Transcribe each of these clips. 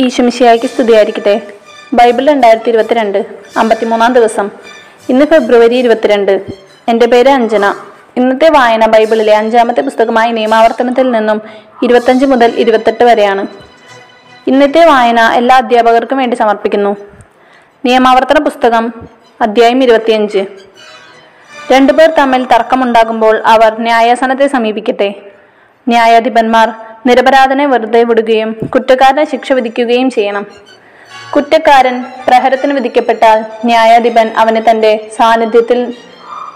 ഈശുമിശിയായിക്ക് സ്തുതിയായിരിക്കട്ടെ. ബൈബിൾ രണ്ടായിരത്തി ഇരുപത്തിരണ്ട് അമ്പത്തിമൂന്നാം ദിവസം. ഇന്ന് ഫെബ്രുവരി ഇരുപത്തിരണ്ട്. എന്റെ പേര് അഞ്ജന. ഇന്നത്തെ വായന ബൈബിളിലെ അഞ്ചാമത്തെ പുസ്തകമായ നിയമാവർത്തനത്തിൽ നിന്നും ഇരുപത്തഞ്ച് മുതൽ ഇരുപത്തെട്ട് വരെയാണ്. ഇന്നത്തെ വായന എല്ലാ അധ്യാപകർക്കും വേണ്ടി സമർപ്പിക്കുന്നു. നിയമാവർത്തന പുസ്തകം അധ്യായം ഇരുപത്തിയഞ്ച്. രണ്ടുപേർ തമ്മിൽ തർക്കമുണ്ടാകുമ്പോൾ അവർ ന്യായാസനത്തെ സമീപിക്കട്ടെ. ന്യായാധിപന്മാർ നിരപരാധനെ വെറുതെ വിടുകയും കുറ്റക്കാരനെ ശിക്ഷ വിധിക്കുകയും ചെയ്യണം. കുറ്റക്കാരൻ പ്രഹരത്തിന് വിധിക്കപ്പെട്ടാൽ ന്യായാധിപൻ അവനെ തന്റെ സാന്നിധ്യത്തിൽ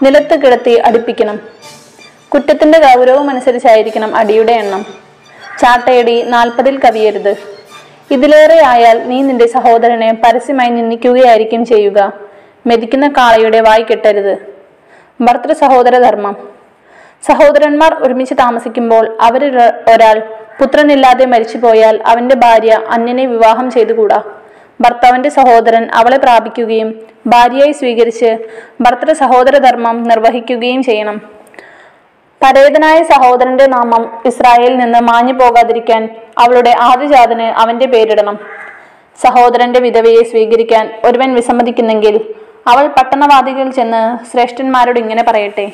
നിലത്ത് കിടത്തി അടിപ്പിക്കണം. കുറ്റത്തിന്റെ ഗൗരവം അനുസരിച്ചായിരിക്കണം അടിയുടെ എണ്ണം. ചാട്ടയടി നാൽപ്പതിൽ കവിയരുത്. ഇതിലേറെ ആയാൽ നീ നിന്റെ സഹോദരനെ പരസ്യമായി നിന്ദിക്കുകയായിരിക്കും ചെയ്യുക. മെതിക്കുന്ന കാളയുടെ വായി കെട്ടരുത്. ഭർത്തൃ സഹോദര ധർമ്മം സഹോദരന്മാർ ഒരുമിച്ച് താമസിക്കുമ്പോൾ അവരിൽ ഒരാൾ പുത്രനില്ലാതെ മരിച്ചുപോയാൽ അവന്റെ ഭാര്യ അന്യനെ വിവാഹം ചെയ്തുകൂടാ. ഭർത്താവിന്റെ സഹോദരൻ അവളെ പ്രാപിക്കുകയും ഭാര്യയായി സ്വീകരിച്ച് ഭർത്തൃ സഹോദര ധർമ്മം നിർവഹിക്കുകയും ചെയ്യണം. പരേതനായ സഹോദരന്റെ നാമം ഇസ്രായേലിൽ നിന്ന് മാഞ്ഞു പോകാതിരിക്കാൻ അവളുടെ ആദ്യജാതന് അവന്റെ പേരിടണം. സഹോദരന്റെ വിധവയെ സ്വീകരിക്കാൻ ഒരുവൻ വിസമ്മതിക്കുന്നെങ്കിൽ അവൾ പട്ടണവാദികളിൽ ചെന്ന് ശ്രേഷ്ഠന്മാരോട് ഇങ്ങനെ പറയട്ടെ.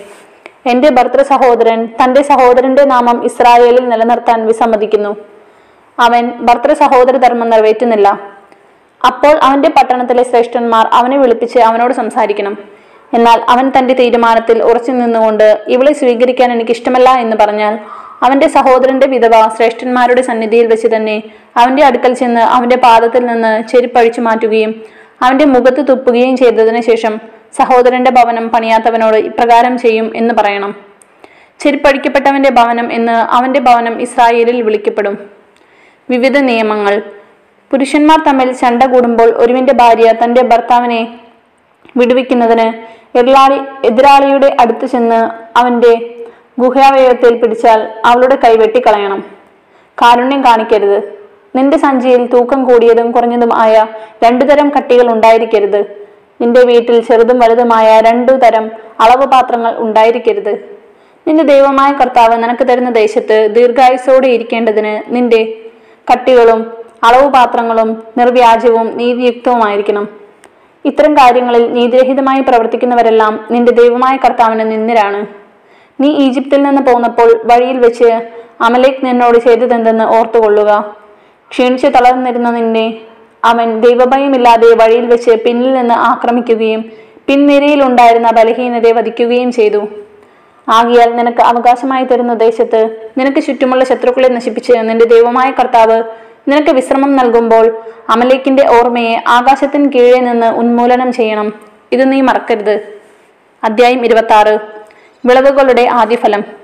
എന്റെ ഭർത്തൃ സഹോദരൻ തന്റെ സഹോദരന്റെ നാമം ഇസ്രായേലിൽ നിലനിർത്താൻ വിസമ്മതിക്കുന്നു. അവൻ ഭർത്തൃ സഹോദര ധർമ്മം നിറവേറ്റുന്നില്ല. അപ്പോൾ അവന്റെ പട്ടണത്തിലെ ശ്രേഷ്ഠന്മാർ അവനെ വിളിപ്പിച്ച് അവനോട് സംസാരിക്കണം. എന്നാൽ അവൻ തന്റെ തീരുമാനത്തിൽ ഉറച്ചു നിന്നുകൊണ്ട് ഇവളെ സ്വീകരിക്കാൻ എനിക്ക് ഇഷ്ടമല്ല എന്ന് പറഞ്ഞാൽ അവന്റെ സഹോദരന്റെ വിധവ ശ്രേഷ്ഠന്മാരുടെ സന്നിധിയിൽ വെച്ച് തന്നെ അവന്റെ അടുക്കൽ ചെന്ന് അവന്റെ പാദത്തിൽ നിന്ന് ചെരുപ്പഴിച്ചു മാറ്റുകയും അവന്റെ മുഖത്ത് തുപ്പുകയും ചെയ്തതിനു ശേഷം സഹോദരന്റെ ഭവനം പണിയാത്തവനോട് ഇപ്രകാരം ചെയ്യും എന്ന് പറയണം. ചെരുപ്പടിക്കപ്പെട്ടവന്റെ ഭവനം എന്ന് അവന്റെ ഭവനം ഇസ്രായേലിൽ വിളിക്കപ്പെടും. വിവിധ നിയമങ്ങൾ. പുരുഷന്മാർ തമ്മിൽ ചണ്ട കൂടുമ്പോൾ ഒരുവിന്റെ ഭാര്യ തന്റെ ഭർത്താവിനെ വിടുവിക്കുന്നതിന് എതിരാളി എതിരാളിയുടെ അടുത്ത് ചെന്ന് അവന്റെ ഗുഹാവയവത്തിൽ പിടിച്ചാൽ അവളുടെ കൈ വെട്ടിക്കളയണം. കാരുണ്യം കാണിക്കരുത്. നിന്റെ സഞ്ചിയിൽ തൂക്കം കൂടിയതും കുറഞ്ഞതും ആയ രണ്ടു തരം കട്ടികൾ ഉണ്ടായിരിക്കരുത്. നിന്റെ വീട്ടിൽ ചെറുതും വലുതുമായ രണ്ടു തരം അളവ് പാത്രങ്ങൾ ഉണ്ടായിരിക്കരുത്. നിന്റെ ദൈവമായ കർത്താവ് നിനക്ക് തരുന്ന ദേശത്ത് ദീർഘായുസോടെ ഇരിക്കേണ്ടതിന് നിന്റെ കട്ടികളും അളവ് പാത്രങ്ങളും നിർവ്യാജവും നീതിയുക്തവുമായിരിക്കണം. ഇത്തരം കാര്യങ്ങളിൽ നീതിരഹിതമായി പ്രവർത്തിക്കുന്നവരെല്ലാം നിന്റെ ദൈവമായ കർത്താവിന് നിന്നിലാണ് നീ ഈജിപ്തിൽ നിന്ന് പോന്നപ്പോൾ വഴിയിൽ വെച്ച് അമലേഖ് നിന്നോട് ചെയ്തതെന്തെന്ന് ഓർത്തുകൊള്ളുക. ക്ഷീണിച്ചു തളർന്നിരുന്ന നിന്നെ അവൻ ദൈവഭയമില്ലാതെ വഴിയിൽ വെച്ച് പിന്നിൽ നിന്ന് ആക്രമിക്കുകയും പിൻനിരയിലുണ്ടായിരുന്ന ബലഹീനതയെ വധിക്കുകയും ചെയ്തു. ആകിയാൽ നിനക്ക് അവകാശമായി തരുന്ന ദേശത്ത് നിനക്ക് ചുറ്റുമുള്ള ശത്രുക്കളെ നശിപ്പിച്ച് നിന്റെ ദൈവമായ കർത്താവ് നിനക്ക് വിശ്രമം നൽകുമ്പോൾ അമലേക്കിന്റെ ഓർമ്മയെ ആകാശത്തിന് കീഴെ നിന്ന് ഉന്മൂലനം ചെയ്യണം. ഇത് നീ മറക്കരുത്. അധ്യായം ഇരുപത്തി വിളവുകളുടെ ആദ്യഫലം.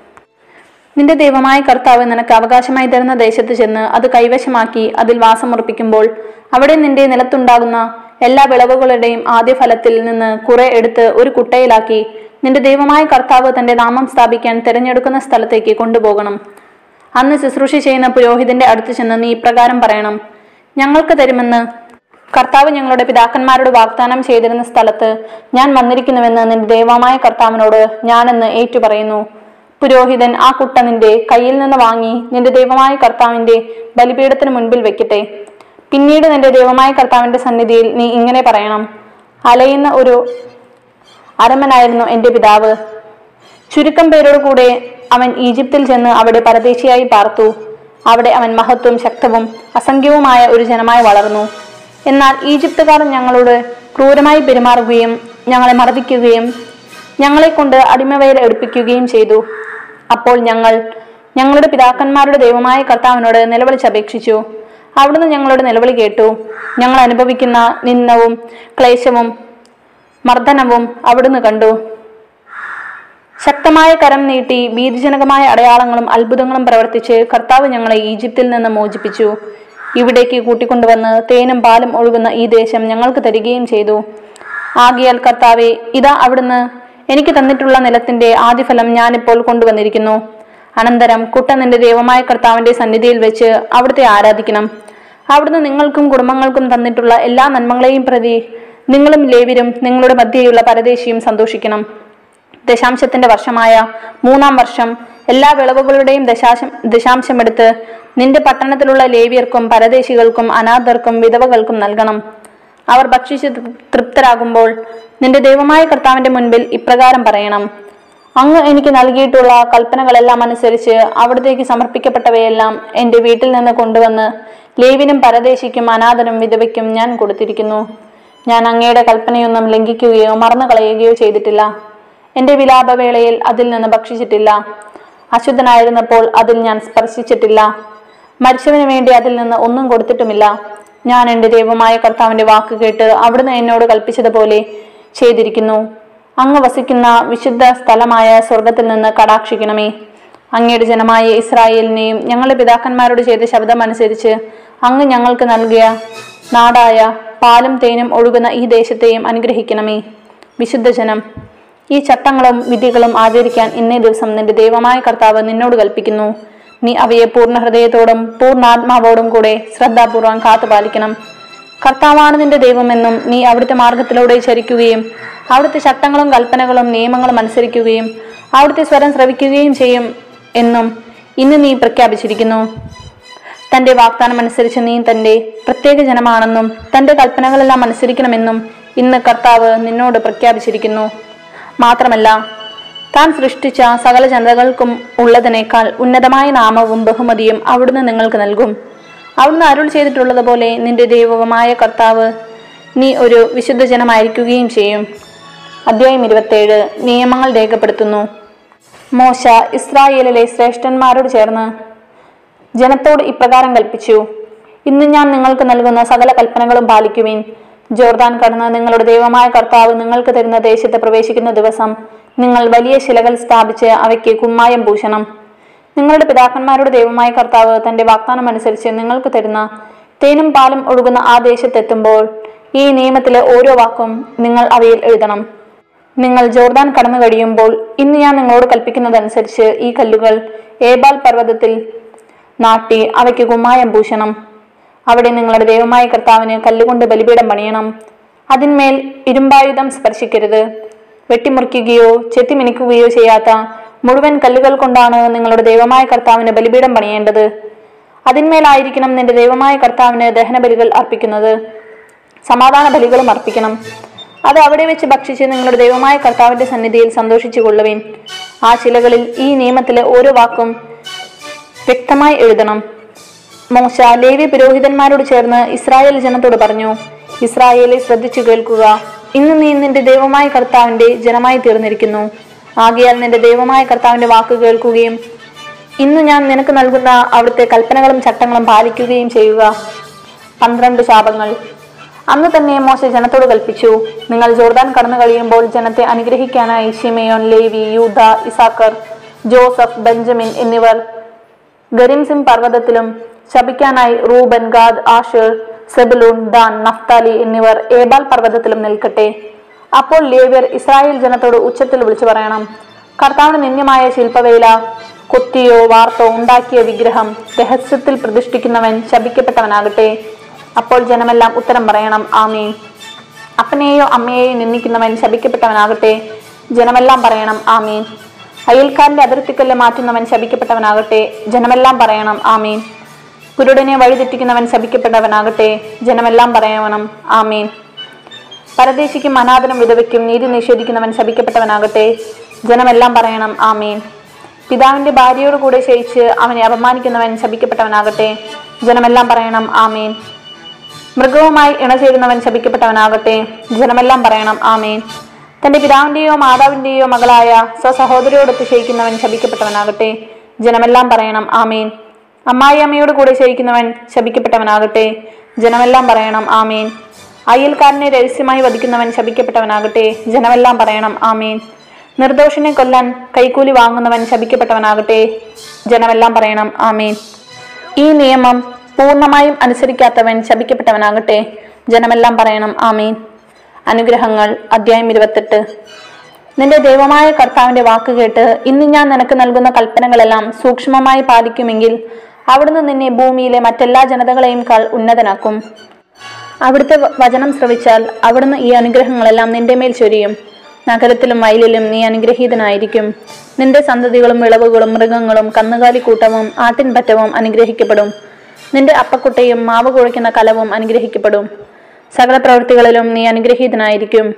നിന്റെ ദൈവമായ കർത്താവ് നിനക്ക് അവകാശമായി തരുന്ന ദേശത്ത് ചെന്ന് അത് കൈവശമാക്കി അതിൽ വാസമുറപ്പിക്കുമ്പോൾ അവിടെ നിന്റെ നിലത്തുണ്ടാകുന്ന എല്ലാ വിളവുകളുടെയും ആദ്യ ഫലത്തിൽ നിന്ന് കുറെ എടുത്ത് ഒരു കുട്ടയിലാക്കി നിന്റെ ദൈവമായ കർത്താവ് തന്റെ നാമം സ്ഥാപിക്കാൻ തിരഞ്ഞെടുക്കുന്ന സ്ഥലത്തേക്ക് കൊണ്ടുപോകണം. അന്ന് ശുശ്രൂഷ ചെയ്യുന്ന പുരോഹിതന്റെ അടുത്ത് ചെന്ന് നീ ഇപ്രകാരം പറയണം. ഞങ്ങൾക്ക് തരുമെന്ന്. കർത്താവ് ഞങ്ങളുടെ പിതാക്കന്മാരോട് വാഗ്ദാനം ചെയ്തിരുന്ന സ്ഥലത്ത് ഞാൻ വന്നിരിക്കുന്നുവെന്ന് നിന്റെ ദൈവമായ കർത്താവിനോട് ഞാനെന്ന് ഏറ്റുപറയുന്നു. പുരോഹിതൻ ആ കുട്ട നിന്റെ കയ്യിൽ നിന്ന് വാങ്ങി നിന്റെ ദൈവമായ കർത്താവിന്റെ ബലിപീഠത്തിന് മുൻപിൽ വെക്കട്ടെ. പിന്നീട് നിന്റെ ദൈവമായ കർത്താവിന്റെ സന്നിധിയിൽ നീ ഇങ്ങനെ പറയണം. അലയുന്ന ഒരു അരമനായിരുന്നു എന്റെ പിതാവ്. ചുരുക്കം പേരോട് കൂടെ അവൻ ഈജിപ്തിൽ ചെന്ന് അവിടെ പരദേശിയായി പാർത്തു. അവിടെ അവൻ മഹത്വം ശക്തവും അസംഖ്യവുമായ ഒരു ജനമായി വളർന്നു. എന്നാൽ ഈജിപ്തുകാർ ഞങ്ങളോട് ക്രൂരമായി പെരുമാറുകയും ഞങ്ങളെ മർദ്ദിക്കുകയും ഞങ്ങളെ കൊണ്ട് അടിമവേല എടുപ്പിക്കുകയും ചെയ്തു. അപ്പോൾ ഞങ്ങൾ ഞങ്ങളുടെ പിതാക്കന്മാരുടെ ദൈവമായ കർത്താവിനോട് നിലവിളിച്ചപേക്ഷിച്ചു അവിടുന്ന് ഞങ്ങളുടെ നിലവിളി കേട്ടു. ഞങ്ങൾ അനുഭവിക്കുന്ന നിന്നവും ക്ലേശവും മർദ്ദനവും അവിടുന്ന് കണ്ടു. ശക്തമായ കരം നീട്ടി ഭീതിജനകമായ അടയാളങ്ങളും അത്ഭുതങ്ങളും പ്രവർത്തിച്ച് കർത്താവ് ഞങ്ങളെ ഈജിപ്തിൽ നിന്ന് മോചിപ്പിച്ചു. ഇവിടേക്ക് കൂട്ടിക്കൊണ്ടുവന്ന് തേനും പാലും ഒഴുകുന്ന ഈ ദേശം ഞങ്ങൾക്ക് തരികയും ചെയ്തു. ആകിയാൽ കർത്താവെ ഇതാ അവിടുന്ന് എനിക്ക് തന്നിട്ടുള്ള നിലത്തിന്റെ ആദ്യഫലം ഞാനിപ്പോൾ കൊണ്ടുവന്നിരിക്കുന്നു. അനന്തരം കുട്ട നിന്റെ ദൈവമായ കർത്താവിന്റെ സന്നിധിയിൽ വെച്ച് അവിടുത്തെ ആരാധിക്കണം. അവിടുന്ന് നിങ്ങൾക്കും കുടുംബങ്ങൾക്കും തന്നിട്ടുള്ള എല്ലാ നന്മകളെയും പ്രതി നിങ്ങളും ലേവിരും നിങ്ങളുടെ മധ്യയുള്ള പരദേശിയും സന്തോഷിക്കണം. ദശാംശത്തിന്റെ വർഷമായ മൂന്നാം വർഷം എല്ലാ വിളവുകളുടെയും ദശാശം ദശാംശമെടുത്ത് നിന്റെ പട്ടണത്തിലുള്ള ലേവിയർക്കും പരദേശികൾക്കും അനാഥർക്കും വിധവകൾക്കും നൽകണം. അവർ ഭക്ഷിച്ച് തൃപ്തരാകുമ്പോൾ നിന്റെ ദൈവമായ കർത്താവിന്റെ മുൻപിൽ ഇപ്രകാരം പറയണം. അങ്ങ് എനിക്ക് നൽകിയിട്ടുള്ള കൽപ്പനകളെല്ലാം അനുസരിച്ച് അവിടത്തേക്ക് സമർപ്പിക്കപ്പെട്ടവയെല്ലാം എന്റെ വീട്ടിൽ നിന്ന് കൊണ്ടുവന്ന് ലേവിനും പരദേശിക്കും അനാഥനും വിധവയ്ക്കും ഞാൻ കൊടുത്തിരിക്കുന്നു. ഞാൻ അങ്ങയുടെ കൽപ്പനയൊന്നും ലംഘിക്കുകയോ മറന്നു കളയുകയോ ചെയ്തിട്ടില്ല. എന്റെ വിലാപവേളയിൽ അതിൽ നിന്ന് ഭക്ഷിച്ചിട്ടില്ല. അശുദ്ധനായിരുന്നപ്പോൾ അതിൽ ഞാൻ സ്പർശിച്ചിട്ടില്ല. മരിച്ചവന് വേണ്ടി അതിൽ നിന്ന് ഒന്നും കൊടുത്തിട്ടുമില്ല. ഞാൻ എന്റെ ദൈവമായ കർത്താവിന്റെ വാക്ക് കേട്ട് അവിടുന്ന് എന്നോട് കൽപ്പിച്ചതുപോലെ ചെയ്തിരിക്കുന്നു. അങ്ങ് വസിക്കുന്ന വിശുദ്ധ സ്ഥലമായ സ്വർഗത്തിൽ നിന്ന് കടാക്ഷിക്കണമേ. അങ്ങയുടെ ജനമായ ഇസ്രായേലിനെയും ഞങ്ങളുടെ പിതാക്കന്മാരോട് ചെയ്ത ശബ്ദം അനുസരിച്ച് അങ്ങ് ഞങ്ങൾക്ക് നൽകിയ നാടായ പാലും തേനും ഒഴുകുന്ന ഈ ദേശത്തെയും അനുഗ്രഹിക്കണമേ. വിശുദ്ധ ജനം ഈ ചട്ടങ്ങളും വിധികളും ആചരിക്കാൻ ഇന്നേ ദിവസം നിന്റെ ദൈവമായ കർത്താവ് നിന്നോട് കൽപ്പിക്കുന്നു. നീ അവയെ പൂർണ ഹൃദയത്തോടും പൂർണാത്മാവോടും കൂടെ ശ്രദ്ധാപൂർവം കാത്തുപാലിക്കണം. കർത്താവാണ് നിന്റെ ദൈവമെന്നും നീ അവിടുത്തെ മാർഗത്തിലൂടെ ചരിക്കുകയും അവിടുത്തെ ചട്ടങ്ങളും കൽപ്പനകളും നിയമങ്ങളും അനുസരിക്കുകയും അവിടുത്തെ സ്വരം ശ്രവിക്കുകയും ചെയ്യും എന്നും ഇന്ന് നീ പ്രഖ്യാപിച്ചിരിക്കുന്നു. തന്റെ വാഗ്ദാനം അനുസരിച്ച് നീ തന്റെ പ്രത്യേക ജനമാണെന്നും തന്റെ കൽപ്പനകളെല്ലാം അനുസരിക്കണമെന്നും ഇന്ന് കർത്താവ് നിന്നോട് പ്രഖ്യാപിച്ചിരിക്കുന്നു. മാത്രമല്ല താൻ സൃഷ്ടിച്ച സകല ജനതകൾക്കും ഉള്ളതിനേക്കാൾ ഉന്നതമായ നാമവും ബഹുമതിയും അവിടുന്ന് നിങ്ങൾക്ക് നൽകും. അവിടുന്ന് അരുൾ ചെയ്തിട്ടുള്ളതുപോലെ നിന്റെ ദൈവവുമായ കർത്താവ് നീ ഒരു വിശുദ്ധ ജനമായിരിക്കുകയും ചെയ്യും. അദ്ധ്യായം ഇരുപത്തേഴ്. നിയമങ്ങൾ രേഖപ്പെടുത്തുന്നു. മോശ ഇസ്രായേലിലെ ശ്രേഷ്ഠന്മാരോട് ചേർന്ന് ജനത്തോട് ഇപ്രകാരം കൽപ്പിച്ചു. ഇന്ന് ഞാൻ നിങ്ങൾക്ക് നൽകുന്ന സകല കൽപ്പനകളും പാലിക്കുവിൻ. ജോർദാൻ കടന്ന് നിങ്ങളുടെ ദൈവമായ കർത്താവ് നിങ്ങൾക്ക് തരുന്ന ദേശത്ത് പ്രവേശിക്കുന്ന ദിവസം നിങ്ങൾ വലിയ ശിലകൾ സ്ഥാപിച്ച് അവയ്ക്ക് കുമ്മായം പൂശണം. നിങ്ങളുടെ പിതാക്കന്മാരുടെ ദൈവമായ കർത്താവ് തന്റെ വാഗ്ദാനം അനുസരിച്ച് നിങ്ങൾക്ക് തരുന്ന തേനും പാലും ഒഴുകുന്ന ആ ദേശത്തെത്തുമ്പോൾ ഈ നിയമത്തിലെ ഓരോ വാക്കും നിങ്ങൾ അവയിൽ എഴുതണം. നിങ്ങൾ ജോർദാൻ കടന്നു കഴിയുമ്പോൾ ഇന്ന് ഞാൻ നിങ്ങളോട് കൽപ്പിക്കുന്നതനുസരിച്ച് ഈ കല്ലുകൾ ഏബാൽ പർവതത്തിൽ നാട്ടി അവയ്ക്ക് കുമ്മായം പൂശണം. അവിടെ നിങ്ങളുടെ ദൈവമായ കർത്താവിന് കല്ലുകൊണ്ട് ബലിപീഠം പണിയണം. അതിന്മേൽ ഇരുമ്പായുധം സ്പർശിക്കരുത്. വെട്ടിമുറിക്കുകയോ ചെത്തിമിനിക്കുകയോ ചെയ്യാത്ത മുഴുവൻ കല്ലുകൾ കൊണ്ടാണ് നിങ്ങളുടെ ദൈവമായ കർത്താവിന് ബലിപീഠം പണിയേണ്ടത്. അതിന്മേലായിരിക്കണം നിന്റെ ദൈവമായ കർത്താവിന് ദഹന ബലികൾ അർപ്പിക്കുന്നത്. സമാധാന ബലികളും അർപ്പിക്കണം. അത് അവിടെ വെച്ച് ഭക്ഷിച്ച് നിങ്ങളുടെ ദൈവമായ കർത്താവിന്റെ സന്നിധിയിൽ സന്തോഷിച്ചു കൊള്ളുവിൻ. ആ ശിലകളിൽ ഈ നിയമത്തിലെ ഓരോ വാക്കും വ്യക്തമായി എഴുതണം. മോശ ലേവി പുരോഹിതന്മാരോട് ചേർന്ന് ഇസ്രായേൽ ജനത്തോട് പറഞ്ഞു ഇസ്രായേലെ ശ്രദ്ധിച്ചു കേൾക്കുക. ഇന്ന് നീ നിന്റെ ദൈവമായ കർത്താവിന്റെ ജനമായി തീർന്നിരിക്കുന്നു. ആകയാൽ നിന്റെ ദൈവമായ കർത്താവിന്റെ വാക്ക് കേൾക്കുകയും ഇന്ന് ഞാൻ നിനക്ക് നൽകുന്ന അവിടുത്തെ കൽപ്പനകളും ചട്ടങ്ങളും പാലിക്കുകയും ചെയ്യുക. പന്ത്രണ്ട് ശാപങ്ങൾ. അന്ന് തന്നെ മോശ ജനത്തോട് കൽപ്പിച്ചു നിങ്ങൾ ജോർദാൻ കടന്നു കഴിയുമ്പോൾ ജനത്തെ അനുഗ്രഹിക്കാനായി Simeon Levi Judah Issachar Joseph Benjamin എന്നിവർ ഗരിംസിം പർവതത്തിലും ശപിക്കാനായി Reuben Gad Asher Zebulun Dan Naphtali എന്നിവർ ഏബാൽ പർവതത്തിലും നിൽക്കട്ടെ. അപ്പോൾ ലേവ്യർ ഇസ്രായേൽ ജനത്തോട് ഉച്ചത്തിൽ വിളിച്ചു പറയണം കർത്താവിന് നിന്യമായ ശില്പവേല കൊത്തിയോ വാർത്തോ ഉണ്ടാക്കിയ വിഗ്രഹം രഹസ്യത്തിൽ പ്രതിഷ്ഠിക്കുന്നവൻ ശപിക്കപ്പെട്ടവനാകട്ടെ. അപ്പോൾ ജനമെല്ലാം ഉത്തരം പറയണം ആമീൻ. അപ്പനെയോ അമ്മയെയോ നിന്ദിക്കുന്നവൻ ശപിക്കപ്പെട്ടവനാകട്ടെ. ജനമെല്ലാം പറയണം ആമീൻ. അയൽക്കാരന്റെ അതിർത്തിക്കല്ല് മാറ്റുന്നവൻ ശപിക്കപ്പെട്ടവനാകട്ടെ. ജനമെല്ലാം പറയണം ആമീൻ. കുരുടനെ വഴിതെറ്റിക്കുന്നവൻ ശപിക്കപ്പെട്ടവനാകട്ടെ. ജനമെല്ലാം പറയണം ആമീൻ. പരദേശിക്കും അനാഥനും വിധവയ്ക്കും നീതി നിഷേധിക്കുന്നവൻ ശപിക്കപ്പെട്ടവനാകട്ടെ. ജനമെല്ലാം പറയണം. ആമീൻ. പിതാവിന്റെ ഭാര്യയോട് കൂടെ ശയിച്ച് അവനെ അപമാനിക്കുന്നവൻ ശപിക്കപ്പെട്ടവനാകട്ടെ. ജനമെല്ലാം പറയണം. ആമീൻ. മൃഗവുമായി ഇണചേരുന്നവൻ ശപിക്കപ്പെട്ടവനാകട്ടെ. ജനമെല്ലാം പറയണം. ആമീൻ. തന്റെ പിതാവിന്റെയോ മാതാവിന്റെയോ മകളായ സ്വസഹോദരിയോടൊത്ത് ശയിക്കുന്നവൻ ശപിക്കപ്പെട്ടവനാകട്ടെ. ജനമെല്ലാം പറയണം. ആമീൻ. അമ്മായി അമ്മയോട് കൂടെ ശയിക്കുന്നവൻ ശപിക്കപ്പെട്ടവനാകട്ടെ. ജനമെല്ലാം പറയണം ആമീൻ. അയൽക്കാരനെ രഹസ്യമായി വധിക്കുന്നവൻ ശപിക്കപ്പെട്ടവനാകട്ടെ. ജനമെല്ലാം പറയണം ആമീൻ. നിർദോഷനെ കൊല്ലാൻ കൈക്കൂലി വാങ്ങുന്നവൻ ശപിക്കപ്പെട്ടവനാകട്ടെ. ജനമെല്ലാം പറയണം ആമീൻ. ഈ നിയമം പൂർണമായും അനുസരിക്കാത്തവൻ ശപിക്കപ്പെട്ടവനാകട്ടെ. ജനമെല്ലാം പറയണം ആമീൻ. അനുഗ്രഹങ്ങൾ അധ്യായം ഇരുപത്തെട്ട്. നിന്റെ ദൈവമായ കർത്താവിന്റെ വാക്ക് കേട്ട് ഇന്ന് ഞാൻ നിനക്ക് നൽകുന്ന കൽപ്പനകളെല്ലാം സൂക്ഷ്മമായി പാലിക്കുമെങ്കിൽ അവിടുന്ന് നിന്നെ ഭൂമിയിലെ മറ്റെല്ലാ ജനതകളെയും കാൾ ഉന്നതനാക്കും. അവിടുത്തെ വചനം ശ്രവിച്ചാൽ അവിടുന്ന് ഈ അനുഗ്രഹങ്ങളെല്ലാം നിന്റെ മേൽ ചൊരിയും. നഗരത്തിലും വയലിലും നീ അനുഗ്രഹീതനായിരിക്കും. നിന്റെ സന്തതികളും വിളവുകളും മൃഗങ്ങളും കന്നുകാലിക്കൂട്ടവും ആട്ടിൻപറ്റവും അനുഗ്രഹിക്കപ്പെടും. നിന്റെ അപ്പക്കുട്ടയും മാവ് കുഴയ്ക്കുന്ന കലവും അനുഗ്രഹിക്കപ്പെടും. സകല പ്രവൃത്തികളിലും നീ അനുഗ്രഹീതനായിരിക്കും.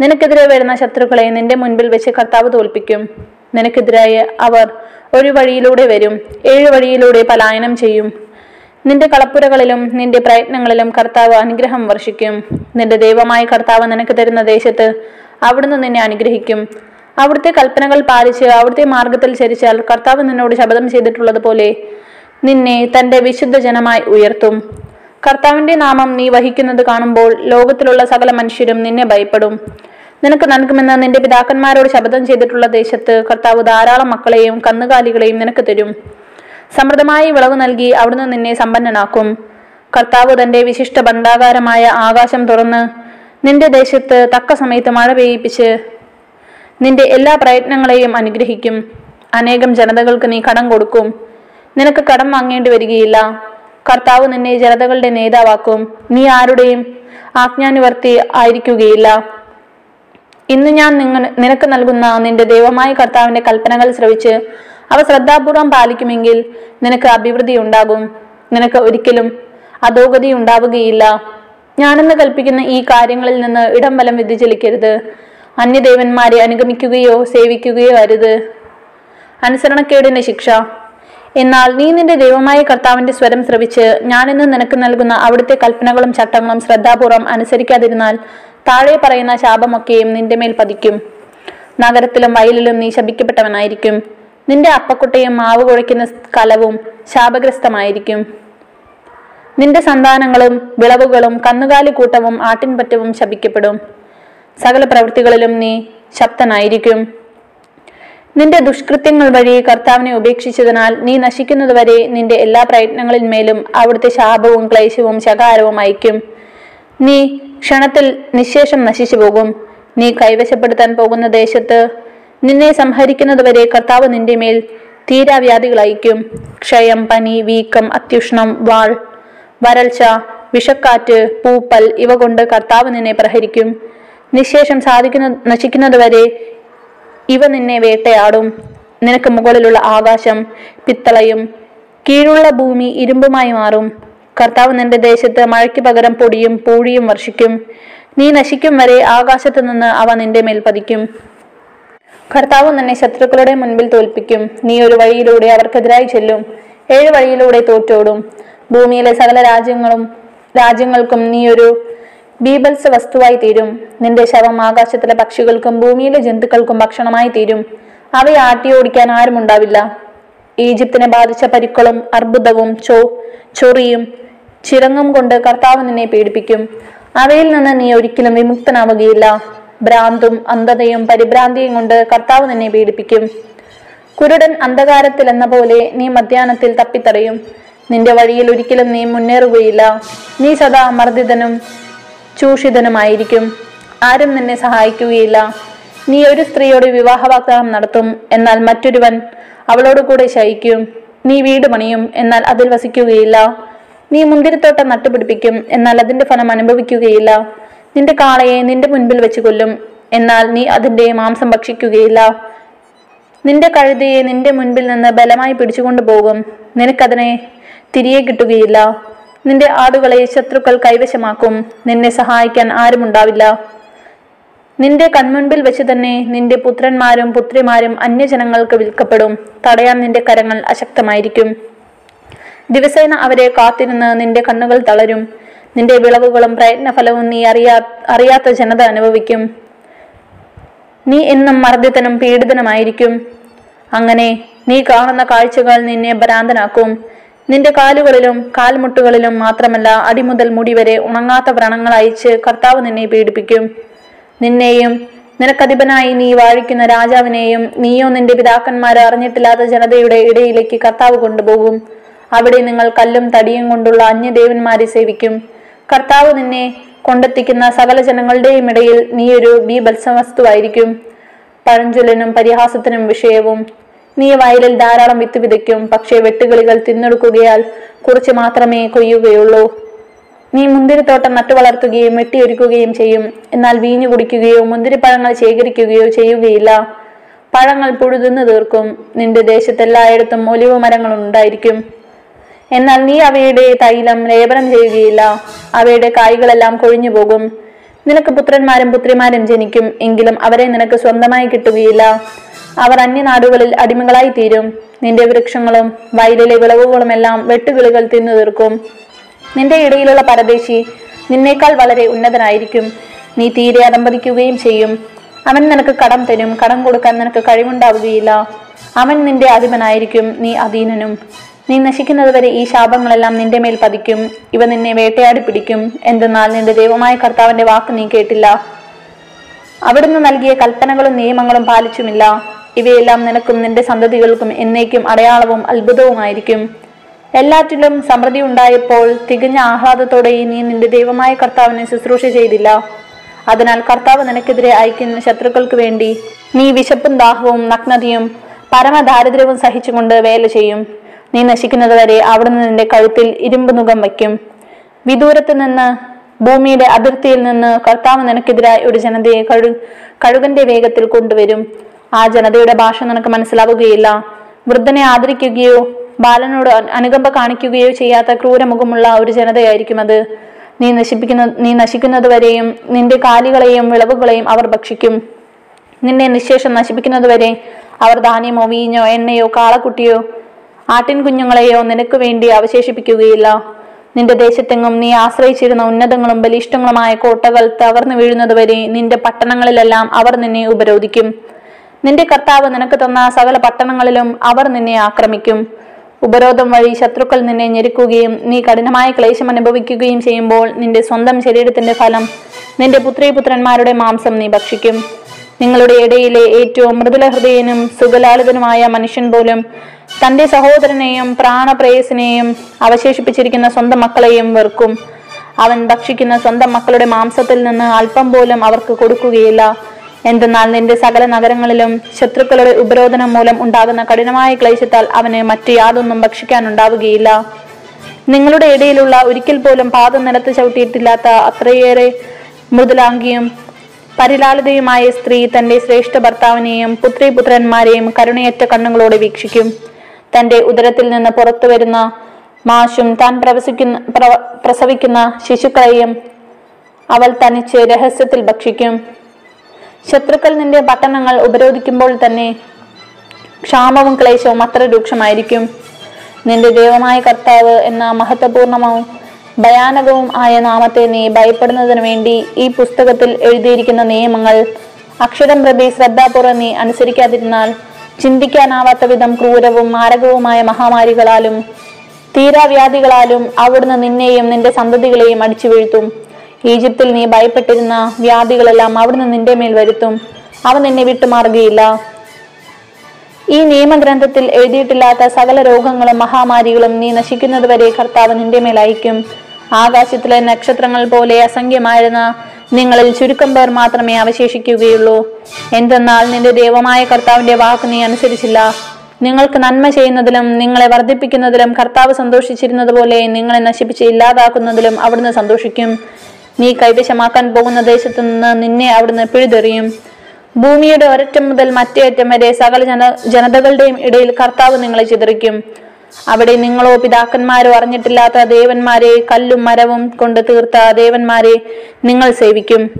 നിനക്കെതിരെ വരുന്ന ശത്രുക്കളെ നിന്റെ മുൻപിൽ വെച്ച് കർത്താവ് തോൽപ്പിക്കും. നിനക്കെതിരായി അവർ ഒരു വഴിയിലൂടെ വരും ഏഴ് വഴിയിലൂടെ പലായനം ചെയ്യും. നിന്റെ കളപ്പുരകളിലും നിന്റെ പ്രയത്നങ്ങളിലും കർത്താവ് അനുഗ്രഹം വർഷിക്കും. നിന്റെ ദൈവമായ കർത്താവ് നിനക്ക് തരുന്ന ദേശത്ത് അവിടുന്ന് നിന്നെ അനുഗ്രഹിക്കും. അവിടുത്തെ കൽപ്പനകൾ പാലിച്ച് അവിടുത്തെ മാർഗത്തിൽ ചരിച്ചാൽ കർത്താവ് നിന്നോട് ശപഥം ചെയ്തിട്ടുള്ളതുപോലെ നിന്നെ തന്റെ വിശുദ്ധ ജനമായി ഉയർത്തും. കർത്താവിന്റെ നാമം നീ വഹിക്കുന്നത് കാണുമ്പോൾ ലോകത്തിലുള്ള സകല മനുഷ്യരും നിന്നെ ഭയപ്പെടും. നിനക്ക് നൽകുമെന്ന് നിന്റെ പിതാക്കന്മാരോട് ശപഥം ചെയ്തിട്ടുള്ള ദേശത്ത് കർത്താവ് ധാരാളം മക്കളെയും കന്നുകാലികളെയും നിനക്ക് തരും. സമൃദ്ധമായി വിളവ് നൽകി അവിടുന്ന് നിന്നെ സമ്പന്നനാക്കും. കർത്താവ് തന്റെ വിശിഷ്ട ഭണ്ഡാകാരമായ ആകാശം തുറന്ന് നിന്റെ ദേശത്ത് തക്ക സമയത്ത് മഴ പെയ്യിപ്പിച്ച് നിന്റെ എല്ലാ പ്രയത്നങ്ങളെയും അനുഗ്രഹിക്കും. അനേകം ജനതകൾക്ക് നീ കടം കൊടുക്കും. നിനക്ക് കടം വാങ്ങേണ്ടി വരികയില്ല. കർത്താവ് നിന്നെ ജനതകളുടെ നേതാവാക്കും. നീ ആരുടെയും ആജ്ഞാനുവർത്തി ആയിരിക്കുകയില്ല. ഇന്ന് ഞാൻ നിങ്ങൾ നിനക്ക് നൽകുന്ന നിന്റെ ദൈവമായ കർത്താവിന്റെ കൽപ്പനകൾ ശ്രവിച്ച് അവ ശ്രദ്ധാപൂർവം പാലിക്കുമെങ്കിൽ നിനക്ക് അഭിവൃദ്ധി ഉണ്ടാകും. നിനക്ക് ഒരിക്കലും അധോഗതി ഉണ്ടാവുകയില്ല. ഞാനെന്ന് കൽപ്പിക്കുന്ന ഈ കാര്യങ്ങളിൽ നിന്ന് ഇടം വലം വ്യതിചലിക്കരുത്. അന്യദേവന്മാരെ അനുഗമിക്കുകയോ സേവിക്കുകയോ അരുത്. അനുസരണക്കേടിന്റെ ശിക്ഷ. എന്നാൽ നീ നിന്റെ ദൈവമായ കർത്താവിന്റെ സ്വരം ശ്രവിച്ച് ഞാനിന്ന് നിനക്ക് നൽകുന്ന അവിടുത്തെ കൽപ്പനകളും ചട്ടങ്ങളും ശ്രദ്ധാപൂർവം അനുസരിക്കാതിരുന്നാൽ താഴെ പറയുന്ന ശാപമൊക്കെയും നിന്റെ മേൽ പതിക്കും. നഗരത്തിലും വയലിലും നീ ശപിക്കപ്പെട്ടവനായിരിക്കും. നിന്റെ അപ്പക്കുട്ടയും മാവ് കുഴയ്ക്കുന്ന കലവും ശാപഗ്രസ്തമായിരിക്കും. നിന്റെ സന്താനങ്ങളും വിളവുകളും കന്നുകാലി കൂട്ടവും ആട്ടിൻപറ്റവും ശപിക്കപ്പെടും. സകല പ്രവൃത്തികളിലും നീ ശക്തനായിരിക്കും നിന്റെ ദുഷ്കൃത്യങ്ങൾ വഴി കർത്താവിനെ ഉപേക്ഷിച്ചതിനാൽ നീ നശിക്കുന്നതുവരെ നിന്റെ എല്ലാ പ്രയത്നങ്ങളിന്മേലും അവിടുത്തെ ശാപവും ക്ലേശവും ശകാരവും അയക്കും നീ ക്ഷണത്തിൽ നിശേഷം നശിച്ചു പോകും. നീ കൈവശപ്പെടുത്താൻ പോകുന്ന ദേശത്ത് നിന്നെ സംഹരിക്കുന്നതുവരെ കർത്താവ് നിന്റെ മേൽ തീരാവ്യാധികൾ അയക്കും ക്ഷയം പനി വീക്കം അത്യുഷ്ണം വാൾ വരൾച്ച വിഷക്കാറ്റ് പൂപ്പൽ ഇവ കൊണ്ട് കർത്താവ് നിന്നെ പ്രഹരിക്കും. നിശേഷം സാധിക്കുന്ന നശിക്കുന്നതുവരെ ഇവ നിന്നെ വേട്ടയാടും. നിനക്ക് മുകളിലുള്ള ആകാശം പിത്തളയും കീഴുള്ള ഭൂമി ഇരുമ്പുമായി മാറും. കർത്താവ് നിന്റെ ദേശത്ത് മഴയ്ക്ക് പകരം പൊടിയും പൂഴിയും വർഷിക്കും. നീ നശിക്കും വരെ ആകാശത്തു നിന്ന് അവ നിന്റെ മേൽ പതിക്കും. കർത്താവ് നിന്നെ ശത്രുക്കളുടെ മുൻപിൽ തോൽപ്പിക്കും. നീ ഒരു വഴിയിലൂടെ അവർക്കെതിരായി ചെല്ലും. ഏഴ് വഴിയിലൂടെ തോറ്റോടും. ഭൂമിയിലെ സകല രാജ്യങ്ങളും രാജ്യങ്ങൾക്കും നീ ഒരു ബീബൽസ് വസ്തുവായി തീരും. നിന്റെ ശവം ആകാശത്തിലെ പക്ഷികൾക്കും ഭൂമിയിലെ ജന്തുക്കൾക്കും ഭക്ഷണമായി തീരും. അവയെ ആട്ടിയോടിക്കാൻ ആരുമുണ്ടാവില്ല. ഈജിപ്തിനെ ബാധിച്ച പരിക്കളും അർബുദവും ചോ ചൊറിയും ചിറങ്ങും കൊണ്ട് കർത്താവ് നിന്നെ പീഡിപ്പിക്കും. അവയിൽ നിന്ന് നീ ഒരിക്കലും വിമുക്തനാവുകയില്ല. ഭ്രാന്തും അന്ധതയും പരിഭ്രാന്തിയും കൊണ്ട് കർത്താവ് നിന്നെ പീഡിപ്പിക്കും. കുരുടൻ അന്ധകാരത്തിൽ എന്ന പോലെ നീ മധ്യാഹ്നത്തിൽ തപ്പിത്തടയും നിന്റെ വഴിയിൽ ഒരിക്കലും നീ മുന്നേറുകയില്ല. നീ സദാ മർദ്ദിതനും ചൂഷിതനുമായിരിക്കും. ആരും നിന്നെ സഹായിക്കുകയില്ല. നീ ഒരു സ്ത്രീയോട് വിവാഹ വാഗ്ദാനം നടത്തും. എന്നാൽ മറ്റൊരുവൻ അവളോട് കൂടെ ശയിക്കും. നീ വീട് പണിയും. എന്നാൽ അതിൽ വസിക്കുകയില്ല. നീ മുന്തിരിത്തോട്ടം നട്ടുപിടിപ്പിക്കും എന്നാൽ അതിന്റെ ഫലം അനുഭവിക്കുകയില്ല. നിന്റെ കാളയെ നിന്റെ മുൻപിൽ വെച്ച് കൊല്ലും എന്നാൽ നീ അതിന്റെ മാംസം ഭക്ഷിക്കുകയില്ല. നിന്റെ കഴുതയെ നിന്റെ മുൻപിൽ നിന്ന് ബലമായി പിടിച്ചുകൊണ്ടു പോകും. നിനക്കതിനെ തിരികെ കിട്ടുകയില്ല. നിന്റെ ആടുകളെ ശത്രുക്കൾ കൈവശമാക്കും. നിന്നെ സഹായിക്കാൻ ആരുമുണ്ടാവില്ല. നിന്റെ കൺമുൻപിൽ വെച്ച് തന്നെ നിന്റെ പുത്രന്മാരും പുത്രിമാരും അന്യജനങ്ങൾക്ക് വിൽക്കപ്പെടും. തടയാൻ നിന്റെ കരങ്ങൾ അശക്തമായിരിക്കും. ദിവസേന അവരെ കാത്തിരുന്ന് നിന്റെ കണ്ണുകൾ തളരും. നിന്റെ വിളവുകളും പ്രയത്നഫലവും നീ അറിയാ അറിയാത്ത ജനത അനുഭവിക്കും. നീ എന്നും മർദ്ദിതനും പീഡിതനുമായിരിക്കും. അങ്ങനെ നീ കാണുന്ന കാഴ്ചകൾ നിന്നെ ഭ്രാന്തനാക്കും. നിന്റെ കാലുകളിലും കാൽമുട്ടുകളിലും മാത്രമല്ല അടിമുതൽ മുടി വരെ ഉണങ്ങാത്ത വ്രണങ്ങൾ അയച്ച് കർത്താവ് നിന്നെ പീഡിപ്പിക്കും. നിന്നെയും നിനക്കധിപനായി നീ വാഴിക്കുന്ന രാജാവിനെയും നീയോ നിന്റെ പിതാക്കന്മാരെ അറിഞ്ഞിട്ടില്ലാത്ത ജനതയുടെ ഇടയിലേക്ക് കർത്താവ് കൊണ്ടുപോകും. അവിടെ നിങ്ങൾ കല്ലും തടിയും കൊണ്ടുള്ള അന്യദേവന്മാരെ സേവിക്കും. കർത്താവ് നിന്നെ കൊണ്ടെത്തിക്കുന്ന സകല ജനങ്ങളുടെയും ഇടയിൽ നീ ഒരു ബീഭത്സവസ്തുവായിരിക്കും. പഴഞ്ചൊല്ലനും പരിഹാസത്തിനും വിഷയവും നീ വയലിൽ ധാരാളം വിത്ത് വിതയ്ക്കും പക്ഷേ വെട്ടുകിളികൾ തിന്നെടുക്കുകയാൽ കുറച്ച് മാത്രമേ കൊയ്യുകയുള്ളൂ. നീ മുന്തിരി മുന്തിരിത്തോട്ടം നട്ടുവളർത്തുകയും വെട്ടിയൊരുക്കുകയും ചെയ്യും എന്നാൽ വീഞ്ഞു കുടിക്കുകയോ മുന്തിരിപ്പഴങ്ങൾ ശേഖരിക്കുകയോ ചെയ്യുകയില്ല. പഴങ്ങൾ പുഴുതിന്നു തീർക്കും നിന്റെ ദേശത്തെല്ലായിടത്തും ഒലിവ് മരങ്ങൾ ഉണ്ടായിരിക്കും. എന്നാൽ നീ അവയുടെ തൈലം ലേപനം ചെയ്യുകയില്ല. അവയുടെ കായ്കളെല്ലാം കൊഴിഞ്ഞു പോകും. നിനക്ക് പുത്രന്മാരും പുത്രിമാരും ജനിക്കും എങ്കിലും അവരെ നിനക്ക് സ്വന്തമായി കിട്ടുകയില്ല. അവർ അന്യനാടുകളിൽ അടിമകളായി തീരും നിന്റെ വൃക്ഷങ്ങളും വയലിലെ വിളവുകളും എല്ലാം വെട്ടുകിളികൾ തിന്നു തീർക്കും. നിന്റെ ഇടയിലുള്ള പരദേശി നിന്നേക്കാൾ വളരെ ഉന്നതനായിരിക്കും. നീ തീരെ അതമ്പതിക്കുകയും ചെയ്യും. അവൻ നിനക്ക് കടം തരും. കടം കൊടുക്കാൻ നിനക്ക് കഴിവുണ്ടാവുകയില്ല. അവൻ നിന്റെ അധിപനായിരിക്കും. നീ അധീനനും. നീ നശിക്കുന്നത് വരെ ഈ ശാപങ്ങളെല്ലാം നിന്റെ മേൽ പതിക്കും. ഇവ നിന്നെ വേട്ടയാടി പിടിക്കും. എന്തെന്നാൽ നിന്റെ ദൈവമായ കർത്താവിന്റെ വാക്ക് നീ കേട്ടില്ല. അവിടുന്ന് നൽകിയ കൽപ്പനകളും നിയമങ്ങളും പാലിച്ചുമില്ല. ഇവയെല്ലാം നിനക്കും നിന്റെ സന്തതികൾക്കും എന്നേക്കും അടയാളവും അത്ഭുതവുമായിരിക്കും. എല്ലാറ്റിലും സമൃദ്ധി ഉണ്ടായപ്പോൾ തികഞ്ഞ ആഹ്ലാദത്തോടെ നീ നിന്റെ ദൈവമായ കർത്താവിനെ ശുശ്രൂഷ ചെയ്തില്ല. അതിനാൽ കർത്താവ് നിനക്കെതിരെ അയക്കുന്ന ശത്രുക്കൾക്ക് വേണ്ടി നീ വിശപ്പും ദാഹവും നഗ്നതയും പരമദാരിദ്ര്യവും സഹിച്ചുകൊണ്ട് വേല ചെയ്യും. നീ നശിക്കുന്നത് വരെ അവിടുന്ന് നിന്റെ കഴുത്തിൽ ഇരുമ്പ് മുഖം വയ്ക്കും. വിദൂരത്ത് നിന്ന് ഭൂമിയുടെ അതിർത്തിയിൽ നിന്ന് കർത്താവ് നിനക്കെതിരായ ഒരു ജനതയെ കഴു കഴുകന്റെ വേഗത്തിൽ കൊണ്ടുവരും. ആ ജനതയുടെ ഭാഷ നിനക്ക് മനസ്സിലാവുകയില്ല വൃദ്ധനെ ആദരിക്കുകയോ ബാലനോട് അനുകമ്പ കാണിക്കുകയോ ചെയ്യാത്ത ക്രൂരമുഖമുള്ള ഒരു ജനതയായിരിക്കും അത്. നീ നശിപ്പിക്കുന്ന നീ നശിക്കുന്നതുവരെയും നിന്റെ കാലികളെയും വിളവുകളെയും അവർ ഭക്ഷിക്കും. നിന്നെ നിശേഷം നശിപ്പിക്കുന്നതുവരെ അവർ ധാന്യമോ വീഞ്ഞോ എണ്ണയോ കാളക്കുട്ടിയോ ആട്ടിൻ കുഞ്ഞുങ്ങളെയോ നിനക്ക് വേണ്ടി അവശേഷിപ്പിക്കുകയില്ല. നിന്റെ ദേശത്തെങ്ങും നീ ആശ്രയിച്ചിരുന്ന ഉന്നതങ്ങളും ബലിഷ്ഠങ്ങളുമായ കോട്ടകൾ തകർന്നു വീഴുന്നതുവരെ നിന്റെ പട്ടണങ്ങളിലെല്ലാം അവർ നിന്നെ ഉപരോധിക്കും. നിന്റെ കർത്താവ് നിനക്ക് തന്ന സകല പട്ടണങ്ങളിലും അവർ നിന്നെ ആക്രമിക്കും. ഉപരോധം വഴി ശത്രുക്കൾ നിന്നെ ഞെരുക്കുകയും നീ കഠിനമായ ക്ലേശം അനുഭവിക്കുകയും ചെയ്യുമ്പോൾ നിന്റെ സ്വന്തം ശരീരത്തിന്റെ ഫലം നിന്റെ പുത്രീപുത്രന്മാരുടെ മാംസം നീ ഭക്ഷിക്കും. നിങ്ങളുടെ ഇടയിലെ ഏറ്റവും മൃദുലഹൃദയനും സുഖലാളിതനുമായ മനുഷ്യൻ പോലും തന്റെ സഹോദരനെയും പ്രാണപ്രേയസിനെയും അവശേഷിപ്പിച്ചിരിക്കുന്ന സ്വന്തം മക്കളെയും വെറുക്കും. അവൻ ഭക്ഷിക്കുന്ന സ്വന്തം മക്കളുടെ മാംസത്തിൽ നിന്ന് അല്പം പോലും അവർക്ക് കൊടുക്കുകയില്ല. എന്തെന്നാൽ നിന്റെ സകല നഗരങ്ങളിലും ശത്രുക്കളുടെ ഉപരോധനം മൂലം ഉണ്ടാകുന്ന കഠിനമായ ക്ലേശത്താൽ അവന് മറ്റു യാതൊന്നും ഭക്ഷിക്കാനുണ്ടാവുകയില്ല. നിങ്ങളുടെ ഇടയിലുള്ള ഒരിക്കൽ പോലും പാദം നിലത്ത് ചവിട്ടിയിട്ടില്ലാത്ത അത്രയേറെ മൃദുലാംഗിയും പരിലാളിതയുമായ സ്ത്രീ തന്റെ ശ്രേഷ്ഠ ഭർത്താവിനെയും പുത്രിപുത്രന്മാരെയും കരുണയറ്റ കണ്ണുകളോടെ വീക്ഷിക്കും. തന്റെ ഉദരത്തിൽ നിന്ന് പുറത്തു വരുന്ന മാഷും താൻ പ്രവസിക്കുന്ന പ്രവ- പ്രസവിക്കുന്ന ശിശുക്കളെയും അവൾ തനിച്ച് രഹസ്യത്തിൽ ഭക്ഷിക്കും. ശത്രുക്കൾ നിന്റെ പട്ടണങ്ങൾ ഉപരോധിക്കുമ്പോൾ തന്നെ ക്ഷാമവും ക്ലേശവും അത്ര രൂക്ഷമായിരിക്കും. നിന്റെ ദൈവമായ കർത്താവ് എന്ന മഹത്വപൂർണവും ഭയാനകവും ആയ നാമത്തെ നീ ഭയപ്പെടുന്നതിന് വേണ്ടി ഈ പുസ്തകത്തിൽ എഴുതിയിരിക്കുന്ന നിയമങ്ങൾ അക്ഷരം പ്രതി ശ്രദ്ധാപൂർവം നീ അനുസരിക്കാതിരുന്നാൽ ചിന്തിക്കാനാവാത്ത വിധം ക്രൂരവും മാരകവുമായ മഹാമാരികളാലും തീരാവ്യാധികളാലും അവിടുന്ന് നിന്നെയും നിന്റെ സന്തതികളെയും അടിച്ചു വീഴ്ത്തും. ഈജിപ്തിൽ നീ ഭയപ്പെട്ടിരുന്ന വ്യാധികളെല്ലാം അവിടുന്ന് നിന്റെ മേൽ വരുത്തും. അവ നിന്നെ വിട്ടുമാറുകയില്ല ഈ നിയമഗ്രന്ഥത്തിൽ എഴുതിയിട്ടില്ലാത്ത സകല രോഗങ്ങളും മഹാമാരികളും നീ നശിക്കുന്നതുവരെ കർത്താവ് നിന്റെ മേൽ അയക്കും ആകാശത്തിലെ നക്ഷത്രങ്ങൾ പോലെ അസംഖ്യമായിരുന്ന നിങ്ങളിൽ ചുരുക്കം പേർ മാത്രമേ അവശേഷിക്കുകയുള്ളൂ. എന്തെന്നാൽ നിന്റെ ദൈവമായ കർത്താവിന്റെ വാക്ക് നീ അനുസരിച്ചില്ല. നിങ്ങൾക്ക് നന്മ ചെയ്യുന്നതിലും നിങ്ങളെ വർദ്ധിപ്പിക്കുന്നതിലും കർത്താവ് സന്തോഷിച്ചിരുന്നത് പോലെ നിങ്ങളെ നശിപ്പിച്ച് ഇല്ലാതാക്കുന്നതിലും അവിടുന്ന് സന്തോഷിക്കും. നീ കൈവശമാക്കാൻ പോകുന്ന ദേശത്തു നിന്ന് നിന്നെ അവിടുന്ന് പിഴുതെറിയും. ഭൂമിയുടെ ഒരറ്റം മുതൽ മറ്റേ അറ്റം വരെ സകല ജന ജനതകളുടെയും ഇടയിൽ കർത്താവ് നിങ്ങളെ ചിതറിക്കും. അവിടെ നിങ്ങളോ പിതാക്കന്മാരോ അറിഞ്ഞിട്ടില്ലാത്ത ദേവന്മാരെ കല്ലും മരവും കൊണ്ട് തീർത്ത ദേവന്മാരെ നിങ്ങൾ സേവിക്കും.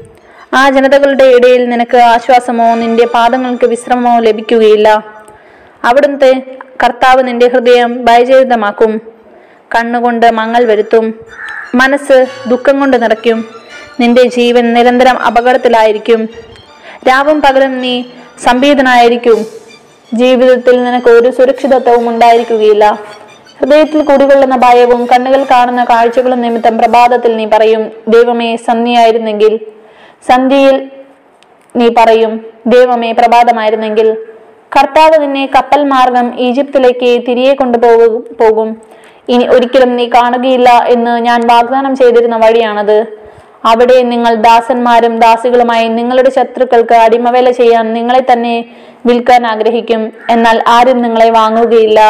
ആ ജനതകളുടെ ഇടയിൽ നിനക്ക് ആശ്വാസമോ നിന്റെ പാദങ്ങൾക്ക് വിശ്രമമോ ലഭിക്കുകയില്ല. അവിടുത്തെ കർത്താവ് നിന്റെ ഹൃദയം ഭയചരിതമാക്കും കണ്ണുകൊണ്ട് മങ്ങൽ വരുത്തും. മനസ്സ് ദുഃഖം കൊണ്ട് നിറയ്ക്കും. നിന്റെ ജീവൻ നിരന്തരം അപകടത്തിലായിരിക്കും. രാവും പകലും നീ സംഭീതനായിരിക്കും. ജീവിതത്തിൽ നിനക്ക് ഒരു സുരക്ഷിതത്വവും ഉണ്ടായിരിക്കുകയില്ല. ഹൃദയത്തിൽ കുടികൊള്ളുന്ന ഭയവും കണ്ണുകൾ കാണുന്ന കാഴ്ചകളും നിമിത്തം പ്രഭാതത്തിൽ നീ പറയും ദൈവമേ സന്ധ്യയായിരുന്നെങ്കിൽ സന്ധ്യയിൽ നീ പറയും ദൈവമേ പ്രഭാതമായിരുന്നെങ്കിൽ കർത്താവ് നിന്നെ കപ്പൽ മാർഗം ഈജിപ്തിലേക്ക് തിരികെ കൊണ്ടുപോകും പോകും. ഇനി ഒരിക്കലും നീ കാണുകയില്ല എന്ന് ഞാൻ വാഗ്ദാനം ചെയ്തിരുന്ന വഴിയാണത്. അവിടെ നിങ്ങൾ ദാസന്മാരും ദാസികളുമായി നിങ്ങളുടെ ശത്രുക്കൾക്ക് അടിമവേല ചെയ്യാൻ നിങ്ങളെ തന്നെ വിൽക്കാൻ ആഗ്രഹിക്കും. എന്നാൽ ആരും നിങ്ങളെ വാങ്ങുകയില്ല.